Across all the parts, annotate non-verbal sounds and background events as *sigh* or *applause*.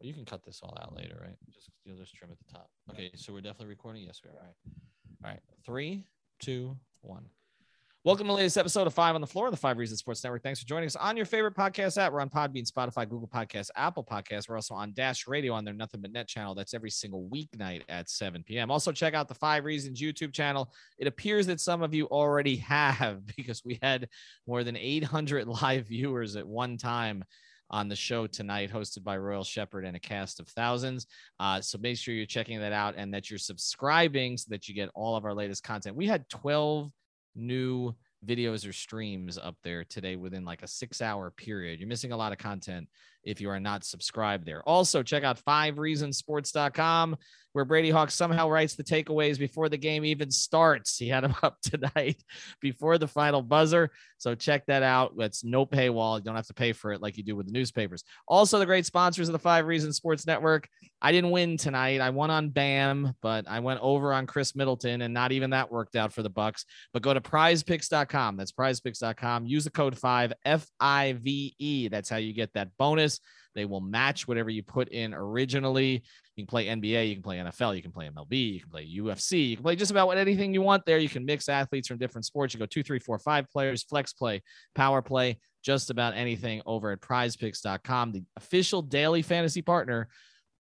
You can cut this all out later, right? Just you'll just trim at the top. Okay, so we're definitely recording. Yes, we are. All right. All right. Three, two, one. Welcome to the latest episode of Five on the Floor, of the Five Reasons Sports Network. Thanks for joining us on your favorite podcast app. We're on Podbean, Spotify, Google Podcasts, Apple Podcasts. We're also on Dash Radio on their Nothing But Net channel. That's every single weeknight at 7 p.m. Also, check out the Five Reasons YouTube channel. It appears that some of you already *laughs* have because we had more than 800 live viewers at one time on the show tonight, hosted by Royal Shepherd and a cast of thousands. Uh, so make sure you're checking that out and that you're subscribing so that you get all of our latest content. We had 12 new videos or streams up there today within like a six hour period. You're missing a lot of content if you are not subscribed there. Also, check out five reasonsports.com where Brady Hawk somehow writes the takeaways before the game even starts. He had them *laughs* up tonight before the final buzzer. So check that out. It's no paywall. You don't have to pay for it like you do with the newspapers. Also, the great sponsors of the Five Reasons Sports Network. I didn't win tonight. I won on Bam, but I went over on Khris Middleton, and not even that worked out for the Bucks. But go to prizepicks.com. That's prizepicks.com. Use the code 5 F I V E. That's how you get that bonus. They will match whatever you put in originally. You can play NBA, you can play NFL, you can play MLB, you can play UFC, you can play just about anything you want there. You can mix athletes from different sports. You go two, three, four, five players, flex play, power play, just about anything over at prizepicks.com, the official daily fantasy partner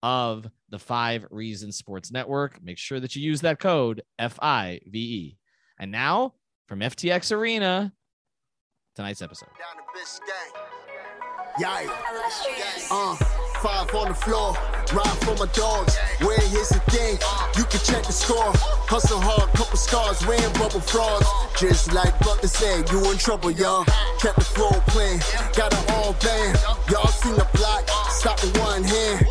of the Five Reasons Sports Network. Make sure that you use that code F I V E. And now from FTX Arena, tonight's episode. Yikes. Uh, five on the floor, ride for my dogs. Where here's the thing, you can check the score. Hustle hard, couple scars, wearing bubble frauds. Just like Butler said, you in trouble, y'all. Kept the flow playing, got it all band. Y'all seen the block, stop with one hand.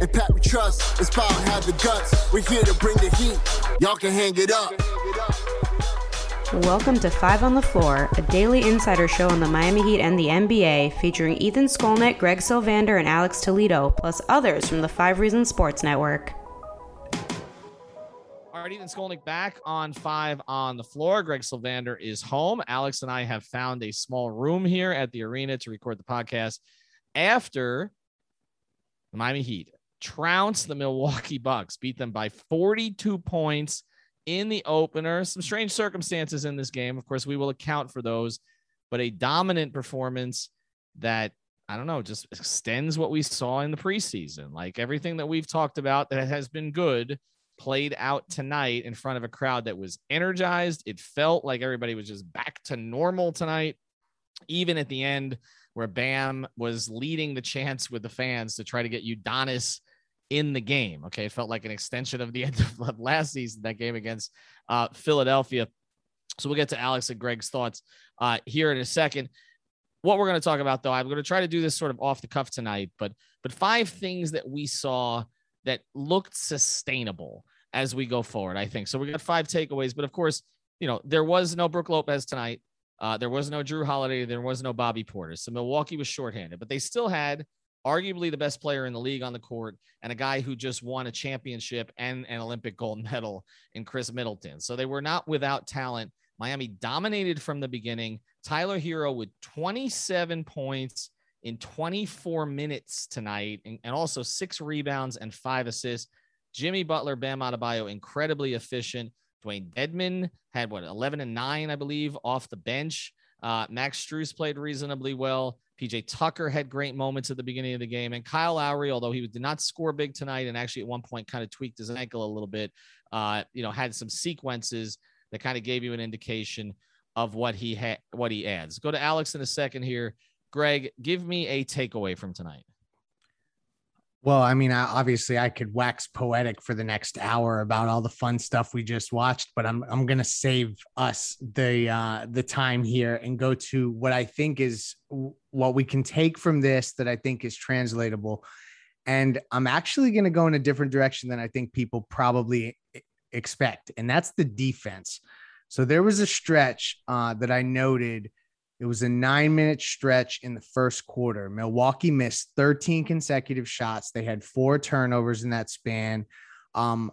And Pat we trust, it's power, have the guts. We're here to bring the heat, y'all can hang it up. Welcome to Five on the Floor, a daily insider show on the Miami Heat and the NBA, featuring Ethan Skolnick, Greg Sylvander, and Alex Toledo, plus others from the Five Reasons Sports Network. All right, Ethan Skolnick back on Five on the Floor. Greg Sylvander is home. Alex and I have found a small room here at the arena to record the podcast after the Miami Heat trounced the Milwaukee Bucks, beat them by 42 points in the opener. Some strange circumstances in this game. Of course, we will account for those, but a dominant performance that I don't know, just extends what we saw in the preseason. Like everything that we've talked about that has been good played out tonight in front of a crowd that was energized. It felt like everybody was just back to normal tonight, even at the end where Bam was leading the chance with the fans to try to get Udonis in the game. Okay. It felt like an extension of the *laughs* end of last season, that game against uh, Philadelphia. So we'll get to Alex and Greg's thoughts uh, here in a second. What we're going to talk about, though, I'm going to try to do this sort of off the cuff tonight, but but five things that we saw that looked sustainable as we go forward. I think so. We got five takeaways, but of course, you know there was no Brook Lopez tonight. Uh, there was no Jrue Holiday. There was no Bobby Portis. So Milwaukee was shorthanded, but they still had arguably the best player in the league on the court, and a guy who just won a championship and an Olympic gold *laughs* medal in Khris Middleton. So they were not without talent. Miami dominated from the beginning. Tyler Herro with 27 points in 24 minutes tonight, and, and also six rebounds and five assists. Jimmy Butler, Bam Adebayo, incredibly efficient. Dewayne Dedmon had what 11 and 9, I believe, off the bench. Uh, Max Strus played reasonably well. PJ Tucker had great moments at the beginning of the game. And Kyle Lowry, although he did not score big tonight and actually at one point kind of tweaked his ankle a little bit, uh, you know, had some sequences that kind of gave you an indication of what he had, what he adds. Go to Alex in a second here. Greg, give me a takeaway from tonight. Well, I mean, obviously, I could wax poetic for the next hour about all the fun stuff we just watched, but I'm I'm gonna save us the uh, the time here and go to what I think is what we can take from this that I think is translatable. And I'm actually gonna go in a different direction than I think people probably expect, and that's the defense. So there was a stretch uh, that I noted it was a nine minute stretch in the first quarter. Milwaukee missed 13 consecutive shots. They had four turnovers in that span. Um,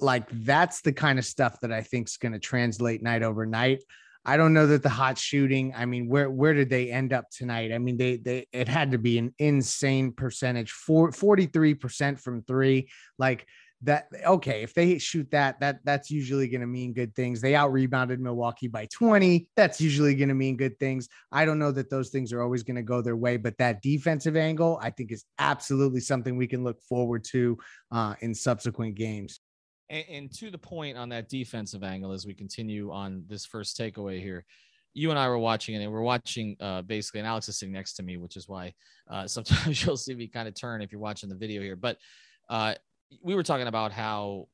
like that's the kind of stuff that I think is going to translate night over night. I don't know that the hot shooting. I mean, where where did they end up tonight? I mean, they they it had to be an insane percentage, 43 percent from three. Like that okay if they shoot that that that's usually going to mean good things. They out rebounded milwaukee by 20 that's usually going to mean good things. I don't know that those things are always going to go their way but that defensive angle i think is absolutely something we can look forward to uh, in subsequent games. And, and to the point on that defensive angle as we continue on this first takeaway here you and I were watching it, and we're watching uh, basically, and Alex is sitting next to me, which is why uh, *laughs* sometimes you'll see me kind of turn if you're watching the video here. But uh, we were talking about how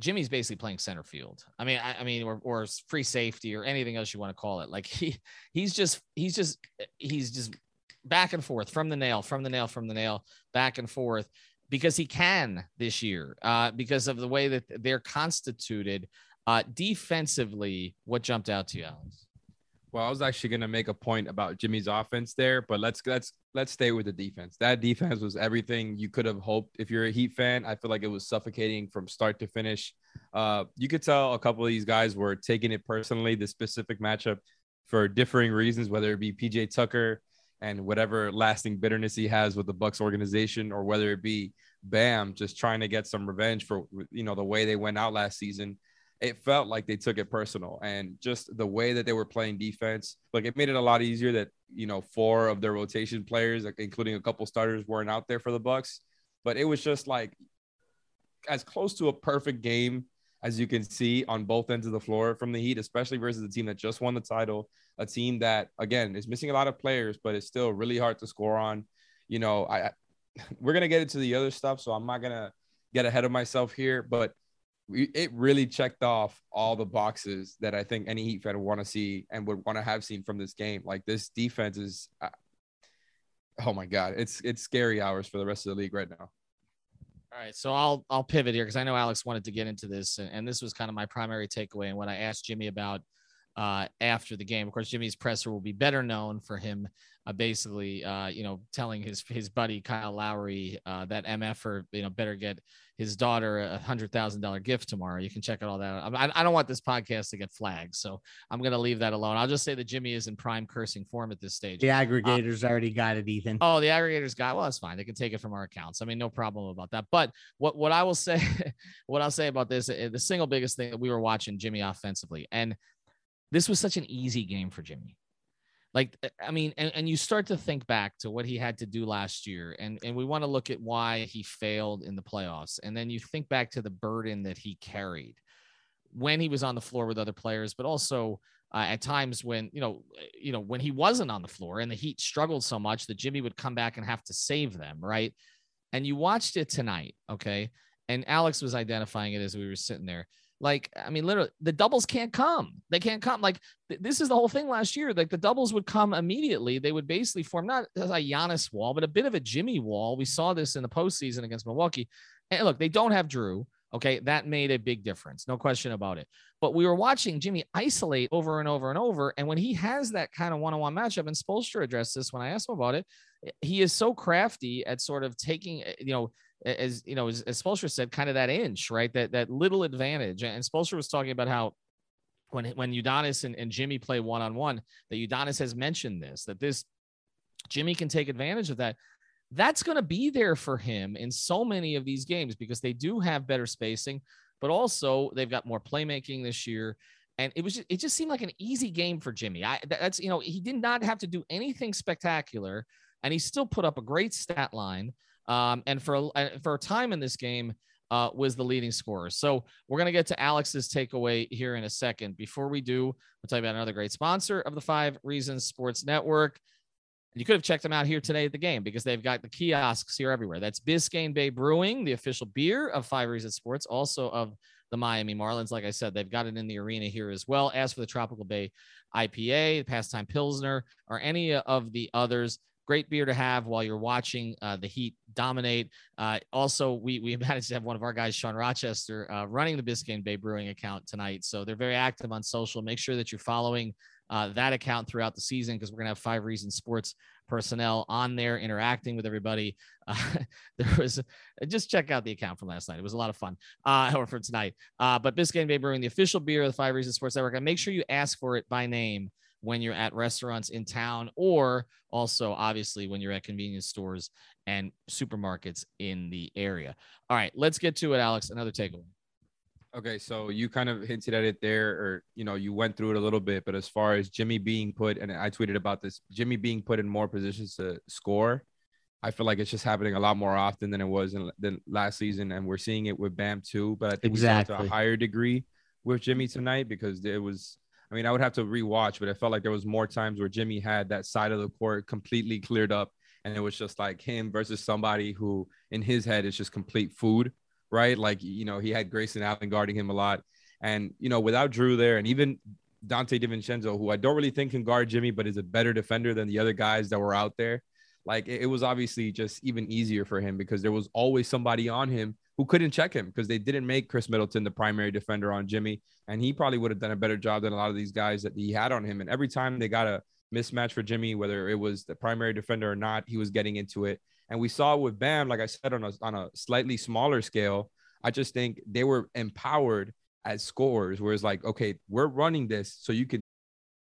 Jimmy's basically playing center field. I mean, I, I, mean, or, or free safety or anything else you want to call it. Like *laughs* he, he's just, he's just, he's just back and forth from the nail, from the nail, from the nail, back and forth because he can this year, uh, because of the way that they're constituted. Uh, defensively, what jumped out to you, Alex? Well, I was actually going to make a point about Jimmy's offense there, but let's let's let's stay with the defense. That defense was everything you could have hoped. If you're a Heat fan, I feel like it was suffocating from start to finish. Uh, you could tell a couple of these guys were taking it personally, the specific matchup, for differing reasons, whether it be PJ Tucker and whatever lasting bitterness he has with the Bucks organization, or whether it be Bam just trying to get some revenge for you know the way they went out last season it felt like they took it personal and just the way that they were playing defense like it made it a lot easier that you know four of their rotation players including a couple starters weren't out there for the bucks. But it was just like as close to a perfect game as you can see on both ends of the floor from the heat especially versus a team that just won the title a team that again is missing a lot of players but it's still really hard to score on. You know i *laughs* we're gonna get into the other stuff so i'm not gonna get ahead of myself here but it really checked off all the boxes that I think any Heat fan would want to see and would want to have seen from this game. Like this defense is, uh, oh my god, it's it's scary hours for the rest of the league right now. All right, so I'll I'll pivot here because I know Alex wanted to get into this, and, and, this was kind of my primary takeaway. And what I asked Jimmy about uh, after the game, of course, Jimmy's presser will be better known for him uh, basically, uh, you know, telling his his buddy Kyle Lowry uh, that MFer, you know, better get his daughter a hundred thousand dollar gift tomorrow. You can check out all that. I, I don't want this podcast to get flagged, so I'm gonna leave that alone. I'll just say that Jimmy is in prime cursing form at this stage. The aggregators uh, already got it, Ethan. Oh, the aggregators got well, that's fine. They can take it from our accounts. I mean, no problem about that. But what what I will say, *laughs* what I'll say about this, uh, the single biggest thing that we were watching Jimmy offensively, and this was such an easy game for Jimmy. Like, uh, I mean, and, and you start to think back to what he had to do last year, and, and we want to look at why he failed in the playoffs. And then you think back to the burden that he carried when he was on the floor with other players, but also uh, at times when you know, you know, when he wasn't on the floor and the Heat struggled so much that Jimmy would come back and have to save them, right? And you watched it tonight, okay? And Alex was identifying it as we were sitting there. Like, I mean, literally, the doubles can't come. They can't come. Like, th- this is the whole thing last year. Like, the doubles would come immediately. They would basically form not a Giannis wall, but a bit of a Jimmy wall. We saw this in the postseason against Milwaukee. And look, they don't have Jrue. Okay, that made a big difference, no question about it. But we were watching Jimmy isolate over and over and over. And when he has that kind of one on one matchup, and Spoelstra addressed this when I asked him about it, he is so crafty at sort of taking, eh, you know, as you know, as, as Spoelstra said, kind of that inch, right? That that little advantage. And Spoelstra was talking about how when when Udonis and, and Jimmy play one on one, that Udonis has mentioned this, that this Jimmy can take advantage of that. That's going to be there for him in so many of these games because they do have better spacing, but also they've got more playmaking this year. And it was just, it just seemed like an easy game for Jimmy. I that's you know he did not have to do anything spectacular, and he still put up a great stat line. Um, and for for a time in this game, uh, was the leading scorer. So we're gonna get to Alex's takeaway here in a second. Before we do, we'll tell you about another great sponsor of the Five Reasons Sports Network. you could have checked them out here today at the game because they've got the kiosks here everywhere. That's Biscayne Bay Brewing, the official beer of Five Reasons Sports, also of the Miami Marlins. Like I said, they've got it in the arena here as well. As for the Tropical Bay IPA, the Pastime Pilsner, or any of the others, great beer to have while you're watching uh, the Heat dominate. Uh, also, we we *laughs* managed to have one of our guys, Sean Rochester, uh, running the Biscayne Bay Brewing account tonight. So they're very active on social. Make sure that you're following uh, that account throughout the season because we're gonna have Five Reasons Sports personnel on there interacting with everybody. Uh, *laughs* there was just check out the account from last night. It was a lot of fun. Uh, *laughs* or for tonight. Uh, but Biscayne Bay Brewing, the official beer of the Five Reasons Sports Network, and make sure you ask for it by name when you're at restaurants in town or also obviously when you're at convenience stores and supermarkets in the area. All right, let's get to it, Alex. Another takeaway. Okay, so you kind of hinted at it there, or you know, you went through it a little bit, but as far as Jimmy being put, and I tweeted about this, Jimmy being put in more positions to score, I feel like it's just happening a lot more often than it was in the last season, and we're seeing it with Bam too. But I think exactly. to a higher degree with Jimmy tonight because it was. I mean, I would have to rewatch, but I felt like there was more times where Jimmy had that side of the court completely cleared up, and it was just like him versus somebody who, in his head, is just complete food right? Like, you know, he had Grayson Allen guarding him a lot. And, you know, without Jrue there and even Donte DiVincenzo, who I don't really think can guard Jimmy, but is a better defender than the other guys that were out there. Like it, was obviously just even easier for him because there was always somebody on him who couldn't check him because they didn't make Khris Middleton the primary defender on Jimmy. And he probably would have done a better job than a lot of these guys that he had on him. And every time they got a mismatch for Jimmy, whether it was the primary defender or not, he was getting into it. And we saw with Bam, like I said, on a, on a slightly smaller scale, I just think they were empowered as scorers, where it's like, okay, we're running this so you can.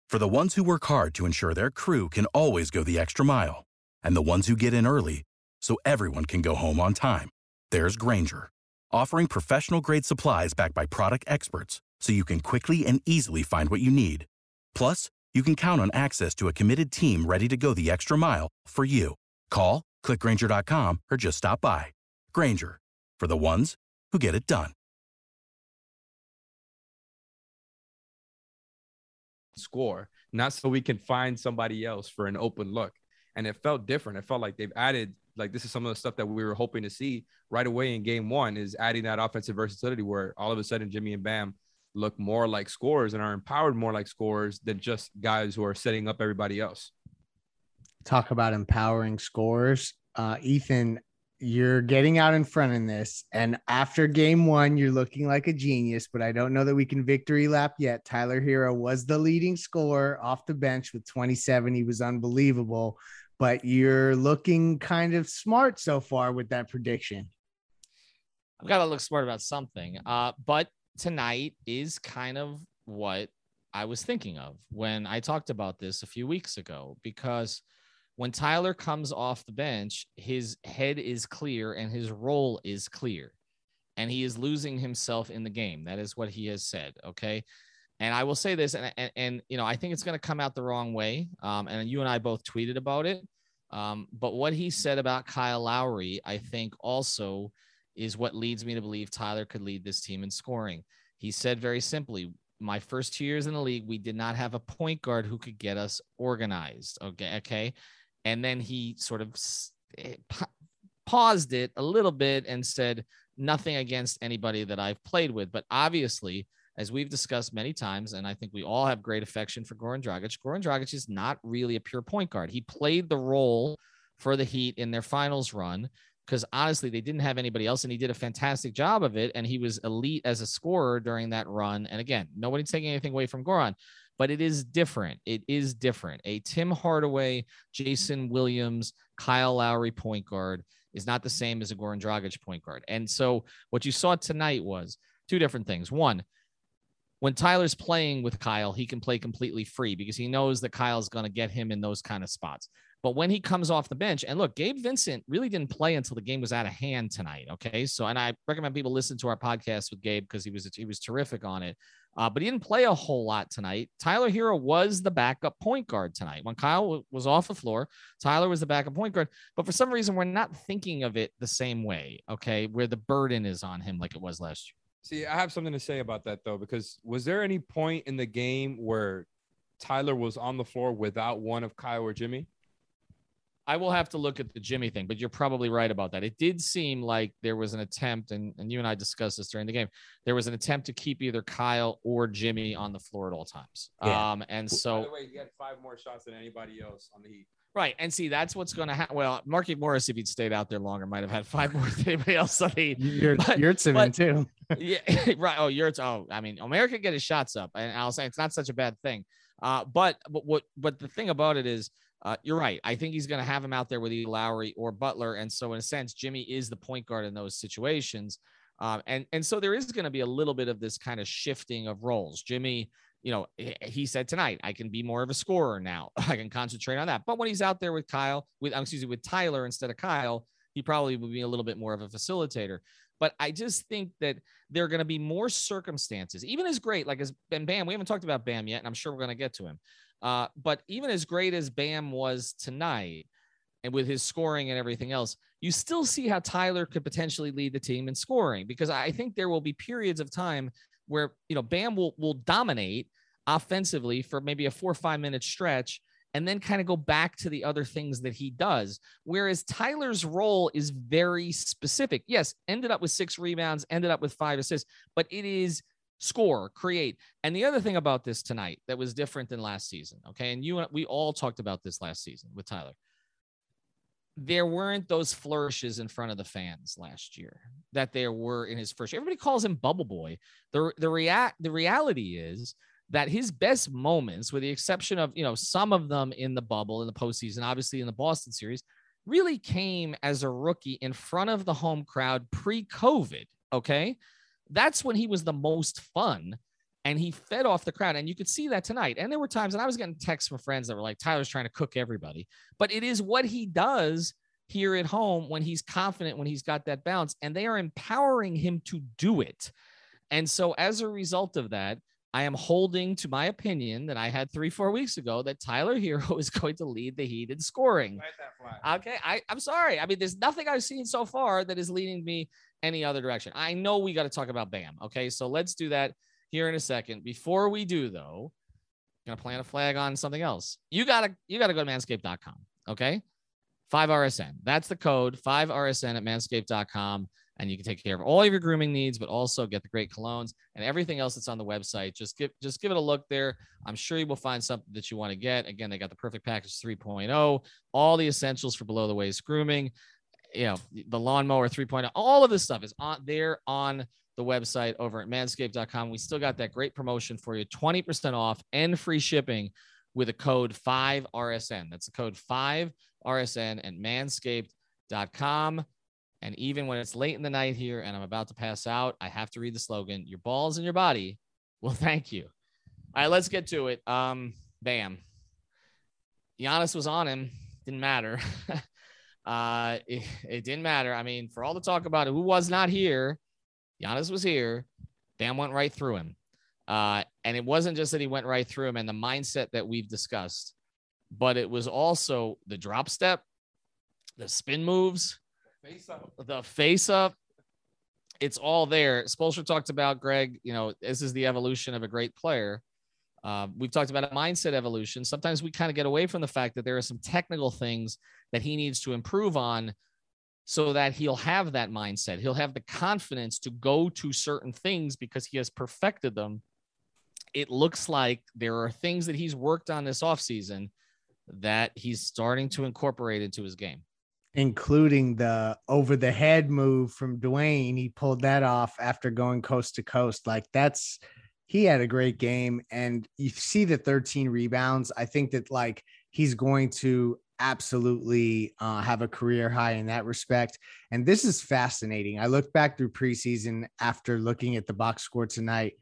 For the ones who work hard to ensure their crew can always go the extra mile, and the ones who get in early so everyone can go home on time, there's Grainger, offering professional grade supplies backed by product experts so you can quickly and easily find what you need. Plus, you can count on access to a committed team ready to go the extra mile for you. Call, clickgrainger.com, or just stop by. Grainger, for the ones who get it done. Score, not so we can find somebody else for an open look. And it felt different. It felt like they've added, like, this is some of the stuff that we were hoping to see right away in game one is adding that offensive versatility where all of a sudden Jimmy and Bam look more like scorers and are empowered more like scorers than just guys who are setting up everybody else. Talk about empowering scorers. Uh, Ethan, you're getting out in front in this. And after game one, you're looking like a genius, but I don't know that we can victory lap yet. Tyler Herro was the leading scorer off the bench with 27. He was unbelievable, but you're looking kind of smart so far with that prediction. I've got to look smart about something. Uh, but tonight is kind of what I was thinking of when I talked about this a few weeks ago because – when Tyler comes off the bench, his head is clear and his role is clear, and he is losing himself in the game. That is what he has said. Okay. And I will say this, and, and, and you know, I think it's going to come out the wrong way. Um, and you and I both tweeted about it. Um, but what he said about Kyle Lowry, I think also is what leads me to believe Tyler could lead this team in scoring. He said very simply, my first two years in the league, we did not have a point guard who could get us organized. Okay. Okay and then he sort of eh, paused it a little bit and said nothing against anybody that I've played with, but obviously, as we've discussed many times, and I think we all have great affection for Goran Dragic. Goran Dragic is not really a pure point guard. He played the role for the Heat in their finals run because honestly, they didn't have anybody else, and he did a fantastic job of it. And he was elite as a scorer during that run. And again, nobody's taking anything away from Goran, but it is different. It is different. A Tim Hardaway, Jason Williams, Kyle Lowry point guard is not the same as a Goran Dragic point guard. And so what you saw tonight was two different things. One, when Tyler's playing with Kyle, he can play completely free because he knows that Kyle's going to get him in those kind of spots. But when he comes off the bench, and look, Gabe Vincent really didn't play until the game was out of hand tonight. Okay, so and I recommend people listen to our podcast with Gabe because he was he was terrific on it. Uh, but he didn't play a whole lot tonight. Tyler Herro was the backup point guard tonight. When Kyle was off the floor, Tyler was the backup point guard. But for some reason, we're not thinking of it the same way, okay, where the burden is on him like it was last year. See, I have something to say about that, though, because was there any point in the game where Tyler was on the floor without one of Kyle or Jimmy? I will have to look at the Jimmy thing, but you're probably right about that. It did seem like there was an attempt, and, and you and I discussed this during the game. There was an attempt to keep either Kyle or Jimmy on the floor at all times. Yeah. Um, and so By the way, he had five more shots than anybody else on the Heat. Right. And see, that's what's going to happen. Well, Marky Morris, if he'd stayed out there longer, might have had five more than anybody else on the Heat. You're But- you're but- too. yeah, *laughs* right. Oh, you're oh, I mean, America get his shots up, and I'll say it's not such a bad thing. Uh, but but what but the thing about it is, uh, you're right. I think he's going to have him out there with either Lowry or Butler, and so in a sense, Jimmy is the point guard in those situations. Um, and and so there is going to be a little bit of this kind of shifting of roles. Jimmy, you know, he- said tonight, I can be more of a scorer now. *laughs* I can concentrate on that. But when he's out there with Kyle, with excuse me, with Tyler instead of Kyle, he probably would be a little bit more of a facilitator. But I just think that there are going to be more circumstances, even as great, like as Ben Bam. We haven't talked about Bam yet, and I'm sure we're going to get to him. Uh, but even as great as Bam was tonight, and with his scoring and everything else, you still see how Tyler could potentially lead the team in scoring because I think there will be periods of time where you know Bam will will dominate offensively for maybe a four or five minute stretch and then kind of go back to the other things that he does. Whereas Tyler's role is very specific. Yes, ended up with six rebounds, ended up with five assists, but it is score, create. And the other thing about this tonight that was different than last season, okay, and you and we all talked about this last season with Tyler. There weren't those flourishes in front of the fans last year that there were in his first year. Everybody calls him Bubble Boy. The the react the reality is that his best moments, with the exception of you know some of them in the bubble in the postseason, obviously in the Boston series, really came as a rookie in front of the home crowd pre-COVID. Okay, that's when he was the most fun, and he fed off the crowd, and you could see that tonight. And there were times, and I was getting texts from friends that were like, "Tyler's trying to cook everybody," but it is what he does here at home when he's confident, when he's got that bounce, and they are empowering him to do it. And so, as a result of that, I am holding to my opinion that I had three, four weeks ago that Tyler Herro *laughs* is going to lead the Heat in scoring. Plant that flag. Okay, I, I'm sorry. I mean, there's nothing I've seen so far that is leading me any other direction. I know we got to talk about Bam. Okay, so let's do that here in a second. Before we do, though, gonna plant a flag on something else. You gotta you gotta go to manscaped.com. Okay, five RSN. That's the code five RSN at manscaped.com. And you can take care of all of your grooming needs, but also get the great colognes and everything else that's on the website. Just give just give it a look there. I'm sure you will find something that you want to get. Again, they got the perfect package 3.0, all the essentials for below the waist grooming you know, the lawnmower 3.0, all of this stuff is on there on the website over at manscaped.com. We still got that great promotion for you 20% off and free shipping with a code 5RSN. That's the code 5RSN at manscaped.com. And even when it's late in the night here and I'm about to pass out, I have to read the slogan Your balls and your body will *laughs* thank you. All right, let's get to it. Um, bam. Giannis was on him, didn't matter. *laughs* uh, it, it didn't matter. I mean, for all the talk about it, who was not here, Giannis was here. Bam went right through him. Uh, and it wasn't just that he went right through him and the mindset that we've discussed, but it was also the drop step, the spin moves, Face up. the face up. It's all there. Spoelstra talked about Greg. You know, this is the evolution of a great player. Uh, we've talked about a mindset evolution. Sometimes we kind of get away from the fact that there are some technical things that he needs to improve on so that he'll have that mindset. He'll have the confidence to go to certain things because he has perfected them. It looks like there are things that he's worked on this offseason that he's starting to incorporate into his game. Including the over the head move from Dwyane. He pulled that off after going coast to coast. Like that's he had a great game and you see the 13 rebounds. I think that like he's going to absolutely uh, have a career high in that respect. And this is fascinating. I looked back through preseason after looking at the box score tonight.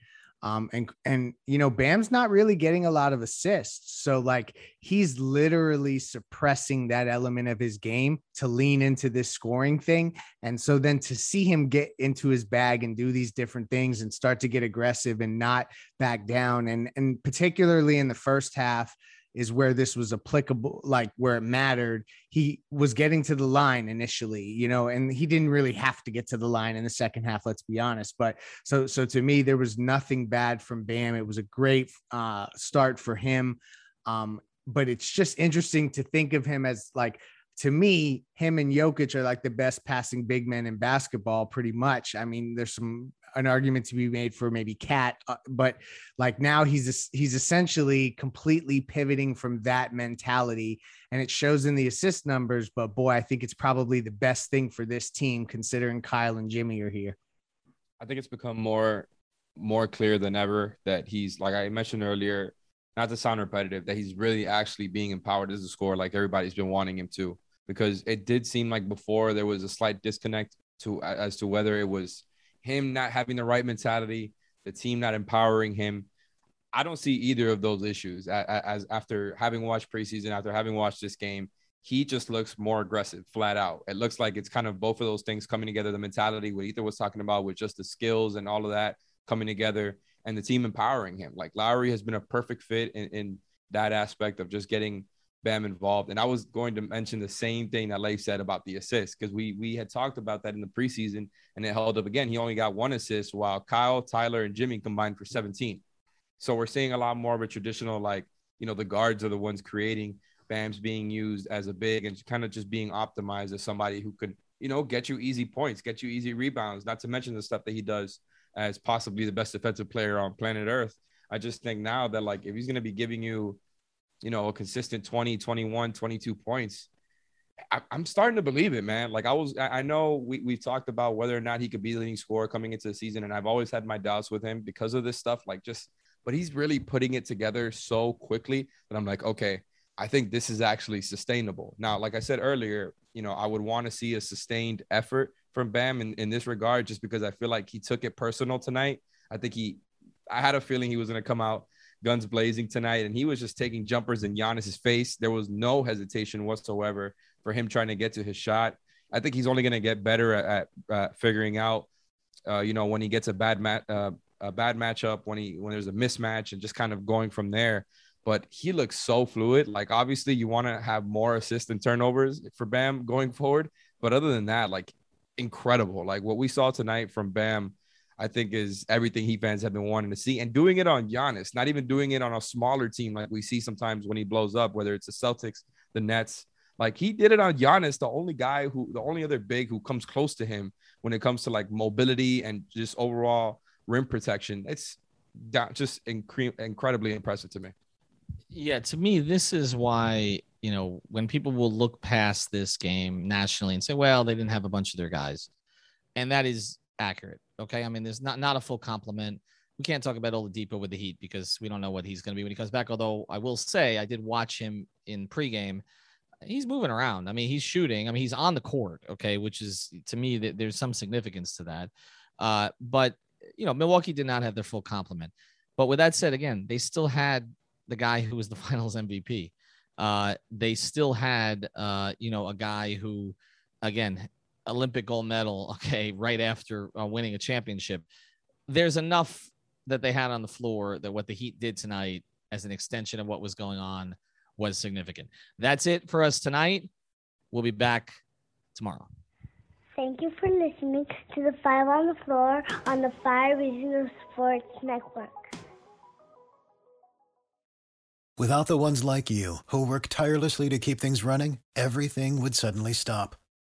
Um, and and you know, Bam's not really getting a lot of assists. So like he's literally suppressing that element of his game to lean into this scoring thing. And so then to see him get into his bag and do these different things and start to get aggressive and not back down. And and particularly in the first half, is where this was applicable, like where it mattered. He was getting to the line initially, you know, and he didn't really have to get to the line in the second half, let's be honest. But so, so to me, there was nothing bad from Bam. It was a great uh, start for him. Um, but it's just interesting to think of him as like to me, him and Jokic are like the best passing big men in basketball, pretty much. I mean, there's some an argument to be made for maybe KAT, uh, but like now he's he's essentially completely pivoting from that mentality, and it shows in the assist numbers. But boy, I think it's probably the best thing for this team considering Kyle and Jimmy are here. I think it's become more more clear than ever that he's like I mentioned earlier, not to sound repetitive, that he's really actually being empowered as a scorer, like everybody's been wanting him to. Because it did seem like before there was a slight disconnect to as to whether it was him not having the right mentality, the team not empowering him. I don't see either of those issues as, after having watched preseason, after having watched this game, he just looks more aggressive, flat out. It looks like it's kind of both of those things coming together. The mentality, what Ethan was talking about, with just the skills and all of that coming together, and the team empowering him. Like Lowry has been a perfect fit in, in that aspect of just getting Bam involved. And I was going to mention the same thing that Leif said about the assist because we we had talked about that in the preseason and it held up again. He only got one assist while Kyle, Tyler, and Jimmy combined for 17. So we're seeing a lot more of a traditional like you know the guards are the ones creating. Bam's being used as a big and kind of just being optimized as somebody who could you know get you easy points, get you easy rebounds. Not to mention the stuff that he does as possibly the best defensive player on planet Earth. I just think now that like if he's going to be giving you you know, a consistent 20, 21, 22 points. I, am starting to believe it, man. Like I was, I know we we talked about whether or not he could be the leading scorer coming into the season, and I've always had my doubts with him because of this stuff. Like just, but he's really putting it together so quickly that I'm like, okay, I think this is actually sustainable. Now, like I said earlier, you know, I would want to see a sustained effort from Bam in, in this regard, just because I feel like he took it personal tonight. I think he, I had a feeling he was going to come out guns blazing tonight, and he was just taking jumpers in Giannis's face. There was no hesitation whatsoever for him trying to get to his shot. I think he's only going to get better at, at uh, figuring out, uh, you know, when he gets a bad mat, uh, a bad matchup, when he when there's a mismatch, and just kind of going from there. But he looks so fluid. Like obviously, you want to have more assists and turnovers for Bam going forward. But other than that, like incredible. Like what we saw tonight from Bam I think is everything he fans have been wanting to see, and doing it on Giannis, not even doing it on a smaller team like we see sometimes when he blows up, whether it's the Celtics, the Nets. Like he did it on Giannis, the only guy who, the only other big who comes close to him when it comes to like mobility and just overall rim protection. It's just incre- incredibly impressive to me. Yeah, to me, this is why you know when people will look past this game nationally and say, "Well, they didn't have a bunch of their guys," and that is accurate. Okay. I mean, there's not not a full complement. We can't talk about Oladipo with the Heat because we don't know what he's going to be when he comes back. Although I will say I did watch him in pregame. He's moving around. I mean, he's shooting. I mean, he's on the court. Okay, which is to me that there's some significance to that. Uh, but you know, Milwaukee did not have their full complement. But with that said, again, they still had the guy who was the *laughs* Finals MVP. Uh, they still had, uh, you know, a guy who, again, Olympic gold medal, *laughs* okay, right after uh, winning a championship. There's enough that they had on the floor that what the Heat did tonight as an extension of what was going on was significant. That's it for us tonight. We'll be back tomorrow. Thank you for listening to the Five on the Floor on the Five Regional Sports Network. Without the ones like you who work tirelessly to keep things running, everything would suddenly stop